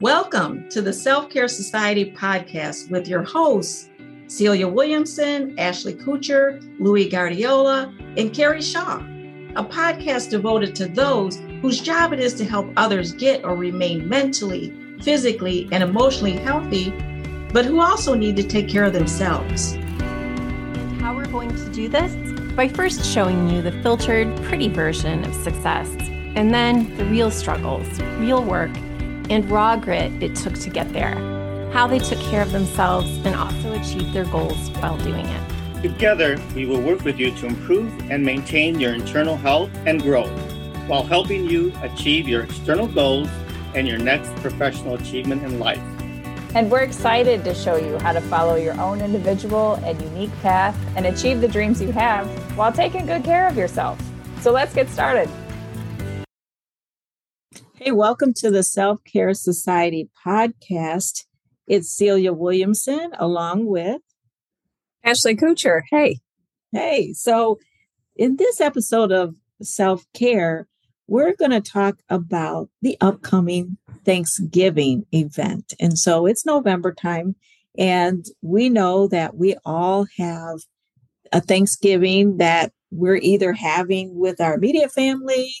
Welcome to the Self Care Society podcast with your hosts, Celia Williamson, Ashley Kutcher, Louis Guardiola, and Carrie Shaw, a podcast devoted to those whose job it is to help others get or remain mentally, physically, and emotionally healthy, but who also need to take care of themselves. How we're going to do this? By first showing you the filtered, pretty version of success, and then the real struggles, real work, and raw grit it took to get there, how they took care of themselves and also achieved their goals while doing it. Together, we will work with you to improve and maintain your internal health and growth while helping you achieve your external goals and your next professional achievement in life. And we're excited to show you how to follow your own individual and unique path and achieve the dreams you have while taking good care of yourself. So let's get started. Hey, welcome to the Self Care Society podcast. It's Celia Williamson along with Ashley Kutcher. Hey. Hey. So, in this episode of Self Care, we're going to talk about the upcoming Thanksgiving event. And so it's November time, and we know that we all have a Thanksgiving that we're either having with our immediate family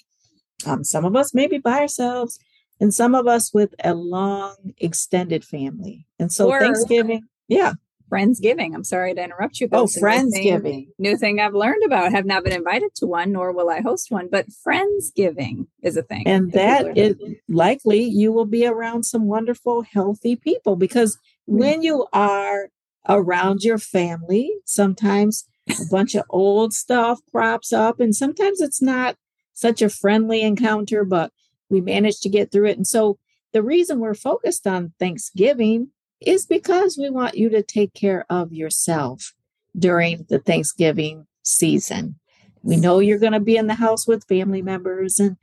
um, some of us maybe by ourselves, and some of us with a long extended family. And so or Thanksgiving, yeah. Friendsgiving. I'm sorry to interrupt you. Oh, Friendsgiving. New thing, new thing I've learned about. Have not been invited to one, nor will I host one, but Friendsgiving is a thing. And that is likely you will be around some wonderful, healthy people because mm-hmm. when you are around your family, sometimes a bunch of old stuff crops up, and sometimes it's not such a friendly encounter, but we managed to get through it. And so the reason we're focused on Thanksgiving is because we want you to take care of yourself during the Thanksgiving season. We know you're going to be in the house with family members and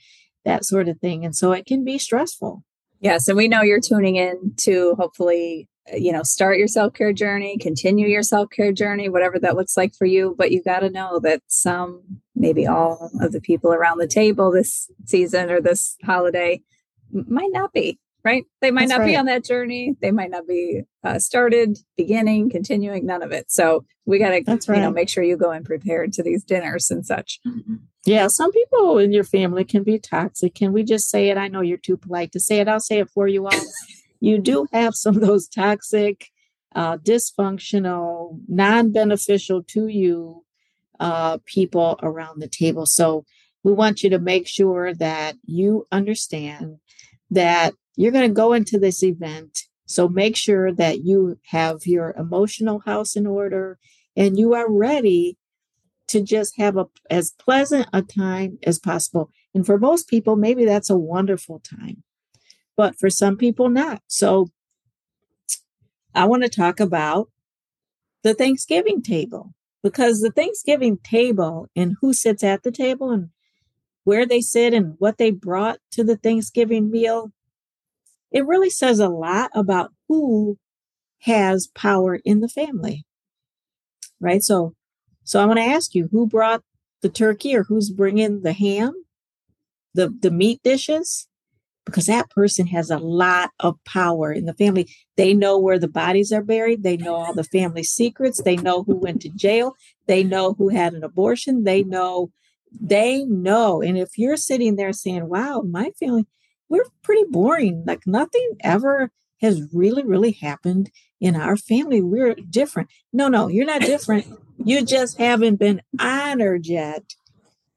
that sort of thing. And so it can be stressful. Yes. And we know you're tuning in to hopefully uh, you know, start your self care journey, continue your self care journey, whatever that looks like for you. But you got to know that some, maybe all of the people around the table this season or this holiday might not be, right? They might That's not right. be on that journey. They might not be uh, started, beginning, continuing, none of it. So we got to, right. you know, make sure you go in prepared to these dinners and such. Yeah, some people in your family can be toxic. Can we just say it? I know you're too polite to say it. I'll say it for you all you do have some of those toxic, uh, dysfunctional, non beneficial to you uh, people around the table. So we want you to make sure that you understand that you're going to go into this event. So make sure that you have your emotional house in order and you are ready to just have a as pleasant a time as possible. And for most people, maybe that's a wonderful time but for some people, not. So I want to talk about the Thanksgiving table because the Thanksgiving table and who sits at the table and where they sit and what they brought to the Thanksgiving meal, it really says a lot about who has power in the family. Right? So so I want to ask you who brought the turkey or who's bringing the ham, the the meat dishes, because that person has a lot of power in the family. They know where the bodies are buried. They know all the family secrets. They know who went to jail. They know who had an abortion. They know, they know. And if you're sitting there saying, wow, my family, we're pretty boring. Like nothing ever has really, really happened in our family. We're different. No, no, you're not different. you just haven't been honored yet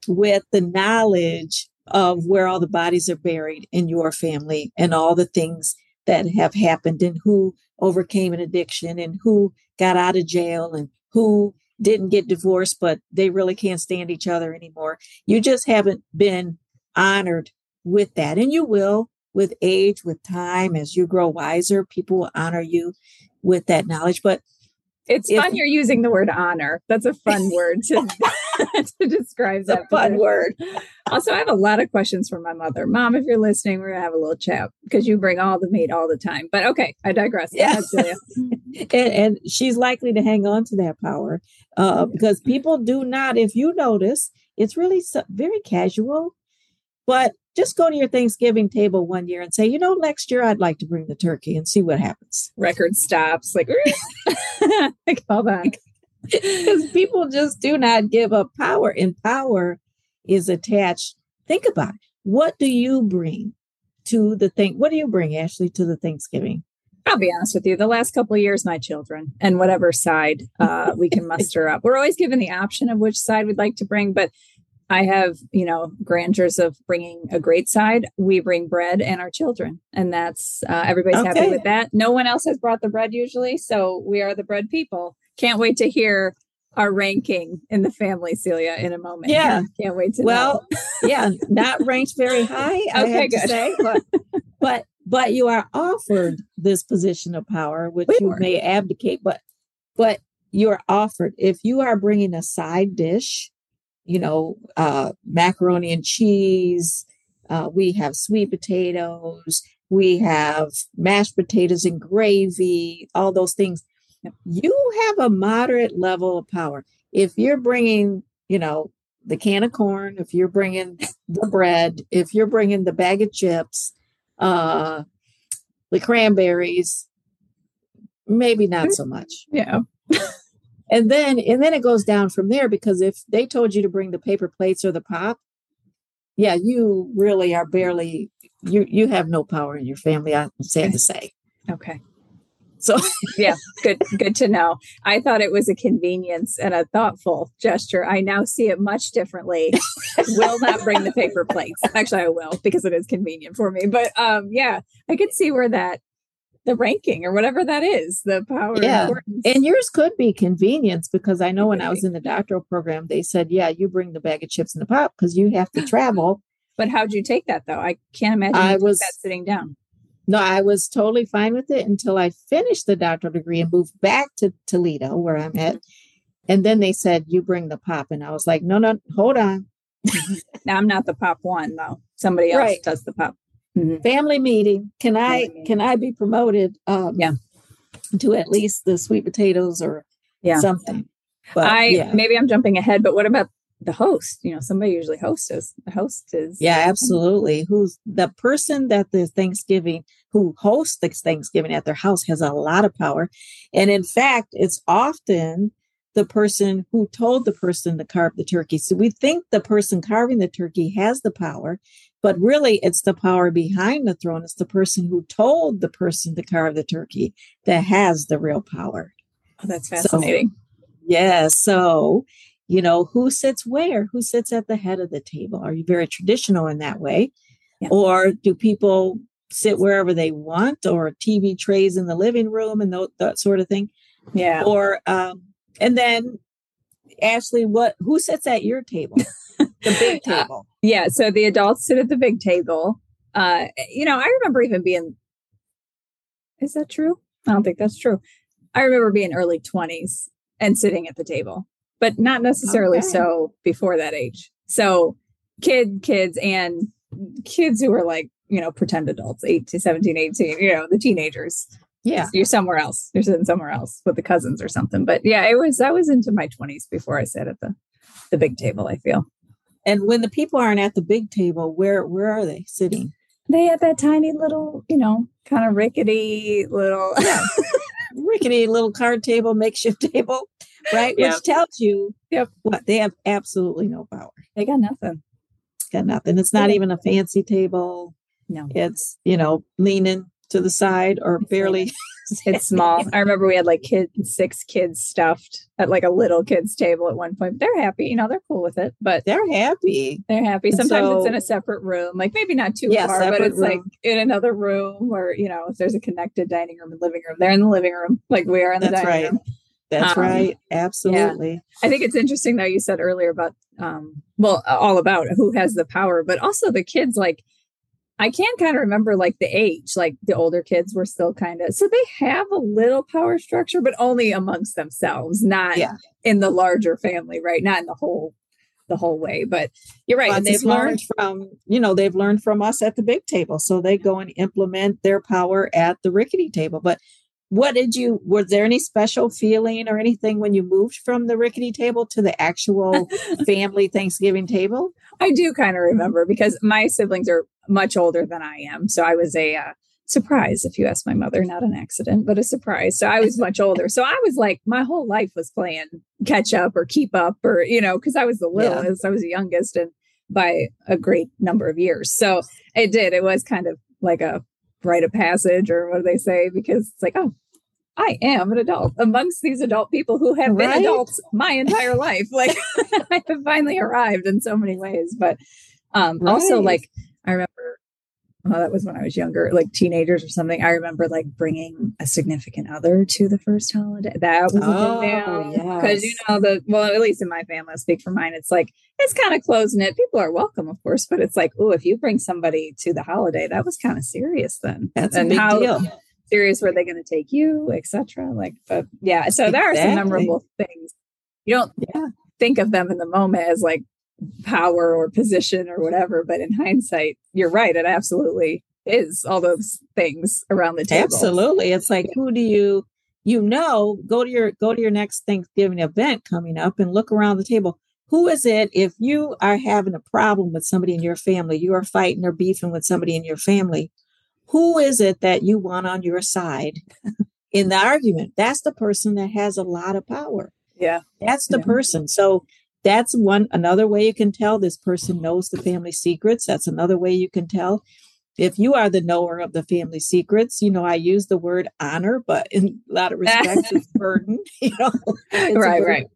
with the knowledge of where all the bodies are buried in your family and all the things that have happened and who overcame an addiction and who got out of jail and who didn't get divorced, but they really can't stand each other anymore. You just haven't been honored with that. And you will with age, with time, as you grow wiser, people will honor you with that knowledge. But it's if, fun you're using the word honor. That's a fun word to, to describe that. fun word. Also, I have a lot of questions for my mother. Mom, if you're listening, we're gonna have a little chat because you bring all the meat all the time. But okay, I digress. Yeah. and, and, she's likely to hang on to that power uh, because people do not, if you notice, it's really very casual. But just go to your Thanksgiving table one year and say, you know, next year I'd like to bring the turkey and see what happens. Record stops, like, like hold on. Because people just do not give up power, and power is attached. Think about it. What do you bring to the thing? What do you bring, Ashley, to the Thanksgiving? I'll be honest with you. The last couple of years, my children and whatever side uh, we can muster up. We're always given the option of which side we'd like to bring, but I have, you know, grandeurs of bringing a great side. We bring bread and our children, and that's uh, everybody's okay. happy with that. No one else has brought the bread usually, so we are the bread people. Can't wait to hear our ranking in the family, Celia, in a moment. Yeah, can't wait to. Well, yeah, not ranked very high. okay, good. Say, but, but but you are offered this position of power, which we you may abdicate, but but you're offered if you are bringing a side dish you know, uh, macaroni and cheese. Uh, we have sweet potatoes. We have mashed potatoes and gravy, all those things. You have a moderate level of power. If you're bringing, you know, the can of corn, if you're bringing the bread, if you're bringing the bag of chips, uh, the cranberries, maybe not so much. Yeah. And then and then it goes down from there because if they told you to bring the paper plates or the pop yeah you really are barely you you have no power in your family i'm sad to say. Okay so yeah good good to know i thought it was a convenience and a thoughtful gesture i now see it much differently will not bring the paper plates actually i will because it is convenient for me but um yeah i could see where that the ranking or whatever that is, the power. Yeah. And yours could be convenience because I know when I was in the doctoral program, they said, yeah, you bring the bag of chips and the pop because you have to travel. but how'd you take that though? I can't imagine I was that sitting down. No, I was totally fine with it until I finished the doctoral degree and moved back to Toledo where I'm at. And then they said, you bring the pop. And I was like, no, no, hold on. now I'm not the pop one though. Somebody else right. does the pop mm-hmm. family meeting. Can I meeting. can I be promoted? Um, yeah, to at least the sweet potatoes or yeah. something. But, I yeah. maybe I'm jumping ahead, but what about the host? You know, somebody usually hosts us. The host is yeah, absolutely. Who's the person that the Thanksgiving who hosts the Thanksgiving at their house has a lot of power, and in fact, it's often the person who told the person to carve the turkey. So we think the person carving the turkey has the power, but really, it's the power behind the throne. It's the person who told the person to carve the turkey that has the real power. Oh, that's fascinating. So, yeah. So, you know, who sits where? Who sits at the head of the table? Are you very traditional in that way? Yeah. Or do people sit wherever they want or TV trays in the living room and th- that sort of thing? Yeah. Or, um, and then Ashley, what, who sits at your table? the big uh, table. Uh, yeah. So the adults sit at the big table. Uh, you know, I remember even being, is that true? I don't think that's true. I remember being early 20s and sitting at the table, but not necessarily okay. so before that age. So kid, kids, and kids who were like, you know, pretend adults, 18, 17, 18, you know, the teenagers. Yeah. You're somewhere else. You're sitting somewhere else with the cousins or something. But yeah, it was, I was into my 20s before I sat at the, the big table, I feel. And when the people aren't at the big table, where where are they sitting? They have that tiny little, you know, kind of rickety little yeah. rickety little card table, makeshift table, right? Yep. Which tells you yep. what they have absolutely no power. They got nothing. Got nothing. It's not even a fancy table. No. It's, you know, leaning to the side or barely it's small. I remember we had like kids, six kids stuffed at like a little kids table at one point. They're happy, you know, they're cool with it, but they're happy. They're happy. Sometimes so, it's in a separate room, like maybe not too yeah, far, but it's room. like in another room or, you know, if there's a connected dining room and living room, they're in the living room, like we are in the That's dining right. room. That's um, right. Absolutely. Yeah. I think it's interesting though you said earlier about um well all about who has the power, but also the kids like I can kind of remember like the age, like the older kids were still kind of so they have a little power structure, but only amongst themselves, not yeah. in the larger family, right? Not in the whole the whole way. But you're right. and they've learned from, you know, they've learned from us at the big table. So they go and implement their power at the rickety table. But what did you was there any special feeling or anything when you moved from the rickety table to the actual family thanksgiving table? I do kind of remember because my siblings are much older than i am. So i was a uh, surprise if you ask my mother not an accident but a surprise. So i was much older. So i was like my whole life was playing catch up or keep up or you know because i was the littlest yeah. i was the youngest and by a great number of years. So it did. It was kind of like a rite of passage or what do they say? Because it's like, oh, I am an adult amongst these adult people who have right? been adults my entire life. Like I have finally arrived in so many ways. But um right. also like well, that was when I was younger, like teenagers or something. I remember like bringing a significant other to the first holiday. That was a oh, big deal oh, because you know the well, at least in my family, I'll speak for mine. It's like it's kind of close knit. People are welcome, of course, but it's like, oh, if you bring somebody to the holiday, that was kind of serious. Then that's and a big how deal. Serious were they going to take you, etc. Like, but yeah. So exactly. there are some memorable things. You don't yeah. think of them in the moment as like power or position or whatever. But in hindsight, you're right. It absolutely is all those things around the table. Absolutely. It's like, who do you, you know, go to your, go to your next Thanksgiving event coming up and look around the table. Who is it if you are having a problem with somebody in your family, you are fighting or beefing with somebody in your family? Who is it that you want on your side in the argument? That's the person that has a lot of power. Yeah. That's the yeah. person. So that's one another way you can tell this person knows the family secrets. That's another way you can tell. If you are the knower of the family secrets you know i use the word honor but in a lot of respects it's burden you know right right.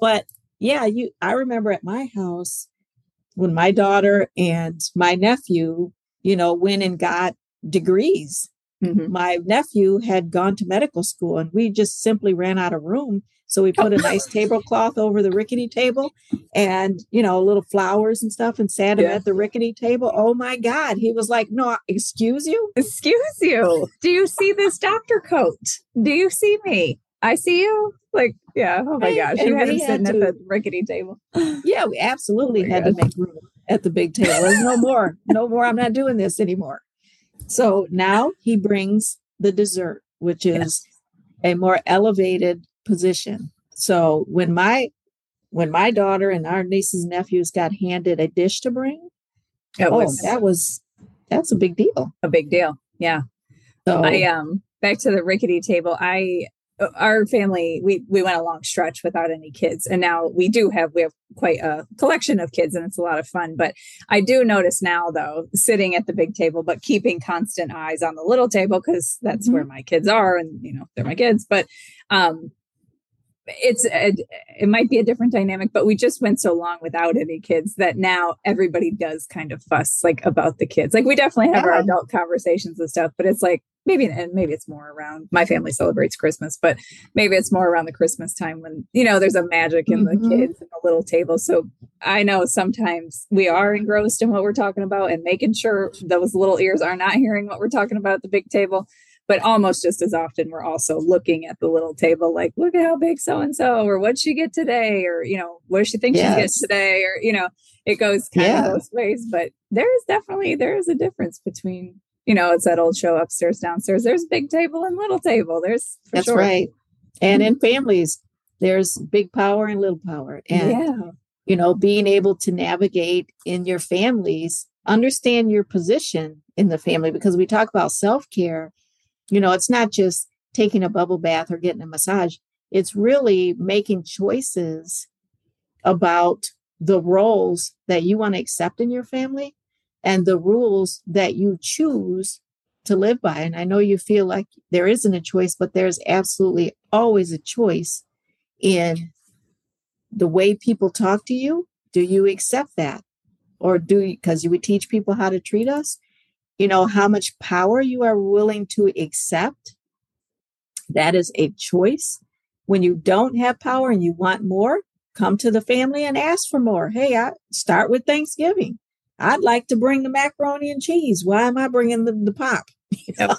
But yeah you i remember at my house when my daughter and my nephew you know went and got degrees mm-hmm. my nephew had gone to medical school and we just simply ran out of room so we put a nice tablecloth over the rickety table and, you know, little flowers and stuff and sat him yeah. at the rickety table. Oh my God. He was like, no, excuse you? Excuse you. Do you see this doctor coat? Do you see me? I see you. Like, yeah. Oh my gosh. You had him sitting to, at the rickety table. Yeah, we absolutely oh had God. to make room at the big table. There's no more. No more. I'm not doing this anymore. So now he brings the dessert, which is yes. a more elevated position. So when my when my daughter and our nieces and nephews got handed a dish to bring, oh, was, that was that's a big deal. A big deal. Yeah. So I um back to the rickety table. I our family we we went a long stretch without any kids and now we do have we have quite a collection of kids and it's a lot of fun but i do notice now though sitting at the big table but keeping constant eyes on the little table because that's mm-hmm. where my kids are and you know they're my kids but um it's a, it might be a different dynamic but we just went so long without any kids that now everybody does kind of fuss like about the kids like we definitely have yeah. our adult conversations and stuff but it's like maybe and maybe it's more around my family celebrates christmas but maybe it's more around the christmas time when you know there's a magic in mm-hmm. the kids and the little table so i know sometimes we are engrossed in what we're talking about and making sure those little ears are not hearing what we're talking about at the big table but almost just as often we're also looking at the little table like look at how big so and so or what she get today or you know what does she think yes. she gets today or you know it goes kind yeah. of both ways but there is definitely there is a difference between you know it's that old show upstairs downstairs. There's big table and little table there's that's sure. right. And in mm-hmm. families there's big power and little power. And yeah. you know being able to navigate in your families understand your position in the family because we talk about self-care you know, it's not just taking a bubble bath or getting a massage, it's really making choices about the roles that you want to accept in your family and the rules that you choose to live by. And I know you feel like there isn't a choice, but there's absolutely always a choice in the way people talk to you. Do you accept that? Or do you, because you would teach people how to treat us? you know, how much power you are willing to accept. That is a choice. When you don't have power and you want more, come to the family and ask for more. Hey, I start with Thanksgiving. I'd like to bring the macaroni and cheese. Why am I bringing the, the pop? You know,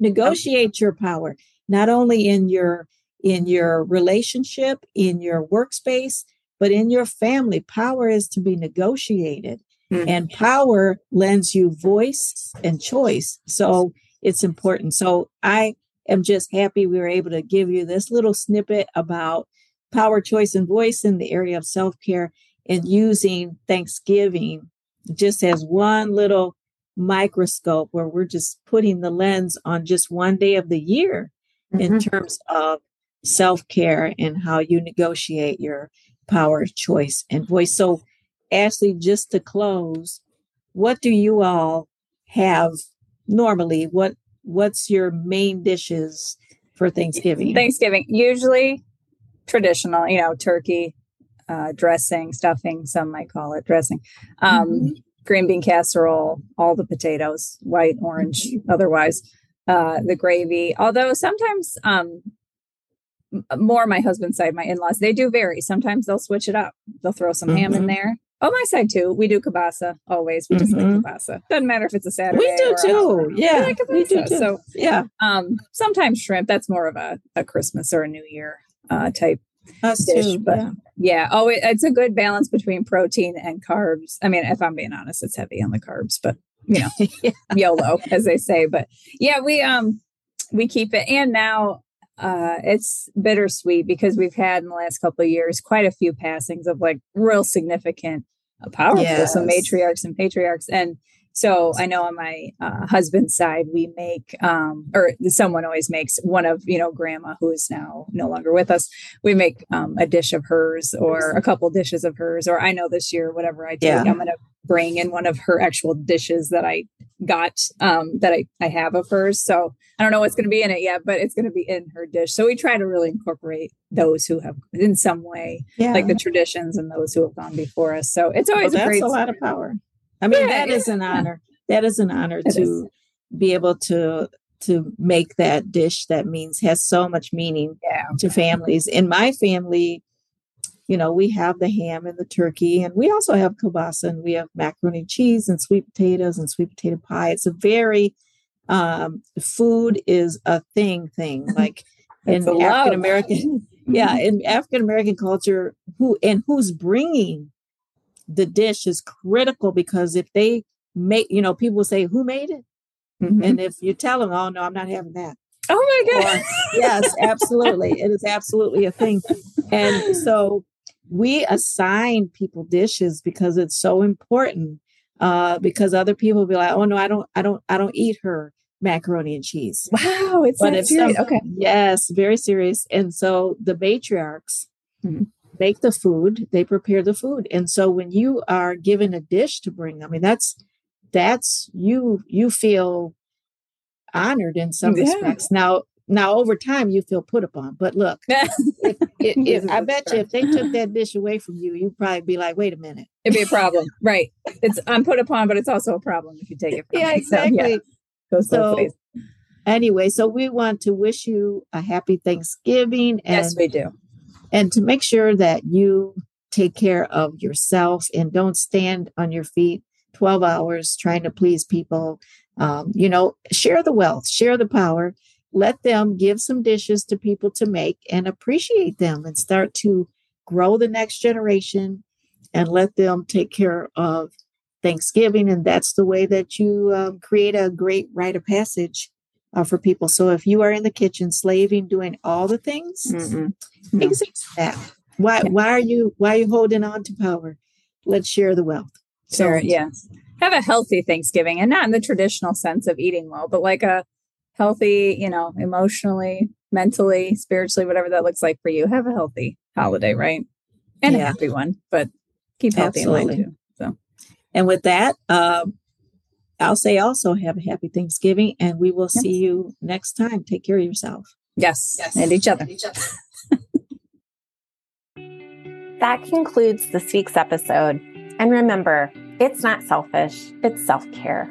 negotiate your power, not only in your in your relationship, in your workspace, but in your family. Power is to be negotiated. Mm-hmm. And power lends you voice and choice. So it's important. So I am just happy we were able to give you this little snippet about power, choice, and voice in the area of self care and using Thanksgiving just as one little microscope where we're just putting the lens on just one day of the year mm-hmm. in terms of self care and how you negotiate your power, choice, and voice. So, Ashley, just to close, what do you all have normally? What what's your main dishes for Thanksgiving? Thanksgiving usually traditional, you know, turkey, uh, dressing, stuffing. Some might call it dressing. Um, mm-hmm. Green bean casserole, all the potatoes, white, orange, mm-hmm. otherwise. Uh, the gravy. Although sometimes um, more my husband's side, my in-laws, they do vary. Sometimes they'll switch it up. They'll throw some mm-hmm. ham in mm-hmm. there. Oh, my side too. We do kielbasa always. We just mm-hmm. like kielbasa. Doesn't matter if it's a Saturday. We do too. Yeah, we, like we do too. So yeah. Um, sometimes shrimp. That's more of a, a Christmas or a New Year uh, type Us dish. Too, but yeah. yeah. Oh, it, it's a good balance between protein and carbs. I mean, if I'm being honest, it's heavy on the carbs, but you know, yeah. YOLO, as they say. But yeah, we um we keep it. And now uh, it's bittersweet because we've had in the last couple of years quite a few passings of like real significant, uh, powerful, yes. some matriarchs and patriarchs. And so I know on my uh, husband's side, we make, um, or someone always makes one of, you know, grandma who is now no longer with us. We make um, a dish of hers or a couple dishes of hers. Or I know this year, whatever I take, yeah. I'm going to bring in one of her actual dishes that I got, um, that I, I have of hers. So I don't know what's going to be in it yet, but it's going to be in her dish. So we try to really incorporate those who have, in some way, yeah. like the traditions and those who have gone before us. So it's always well, a great. a lot of power. I mean, yeah, that is an honor. That is an honor it to is. be able to to make that dish that means has so much meaning yeah. to families. In my family, you know, we have the ham and the turkey, and we also have kielbasa, and we have macaroni and cheese and sweet potatoes and sweet potato pie. It's a very um, food is a thing thing like in African American, yeah, in African American culture, who and who's bringing the dish is critical because if they make, you know, people say, who made it? Mm-hmm. And if you tell them, oh, no, I'm not having that. Oh my God. Or, yes, absolutely. it is absolutely a thing. And so we assign people dishes because it's so important. Uh, because other people will be like, oh no, I don't, I don't, I don't eat her macaroni and cheese. Wow, it's but serious. Some, okay. Yes, very serious. And so the matriarchs mm-hmm make the food, they prepare the food. And so when you are given a dish to bring, I mean, that's that's you you feel honored in some yeah. respects. Now now over time you feel put upon. But look, if, if, if, I bet you if they took that dish away from you, you'd probably be like, wait a minute. It'd be a problem. right. It's I'm put upon, but it's also a problem if you take it yeah, me. exactly. So, yeah. so anyway, so we want to wish you a happy Thanksgiving. And yes, we do and to make sure that you take care of yourself and don't stand on your feet 12 hours trying to please people. Um, you know, share the wealth, share the power, let them give some dishes to people to make and appreciate them and start to grow the next generation and let them take care of Thanksgiving. And that's the way that you um, create a great rite of passage uh, for people. So if you are in the kitchen slaving, doing all the things, no. that. Why yeah. why are you why are you holding on to power? Let's share the wealth. Sure, so, yes. Have a healthy Thanksgiving and not in the traditional sense of eating well, but like a healthy, you know, emotionally, mentally, spiritually, whatever that looks like for you. Have a healthy holiday, right? And yeah. a happy one, but keep healthy Absolutely. in mind too. So and with that, um, I'll say also have a happy Thanksgiving and we will yes. see you next time. Take care of yourself. Yes. yes. And each other. And each other. that concludes this week's episode. And remember, it's not selfish, it's self care.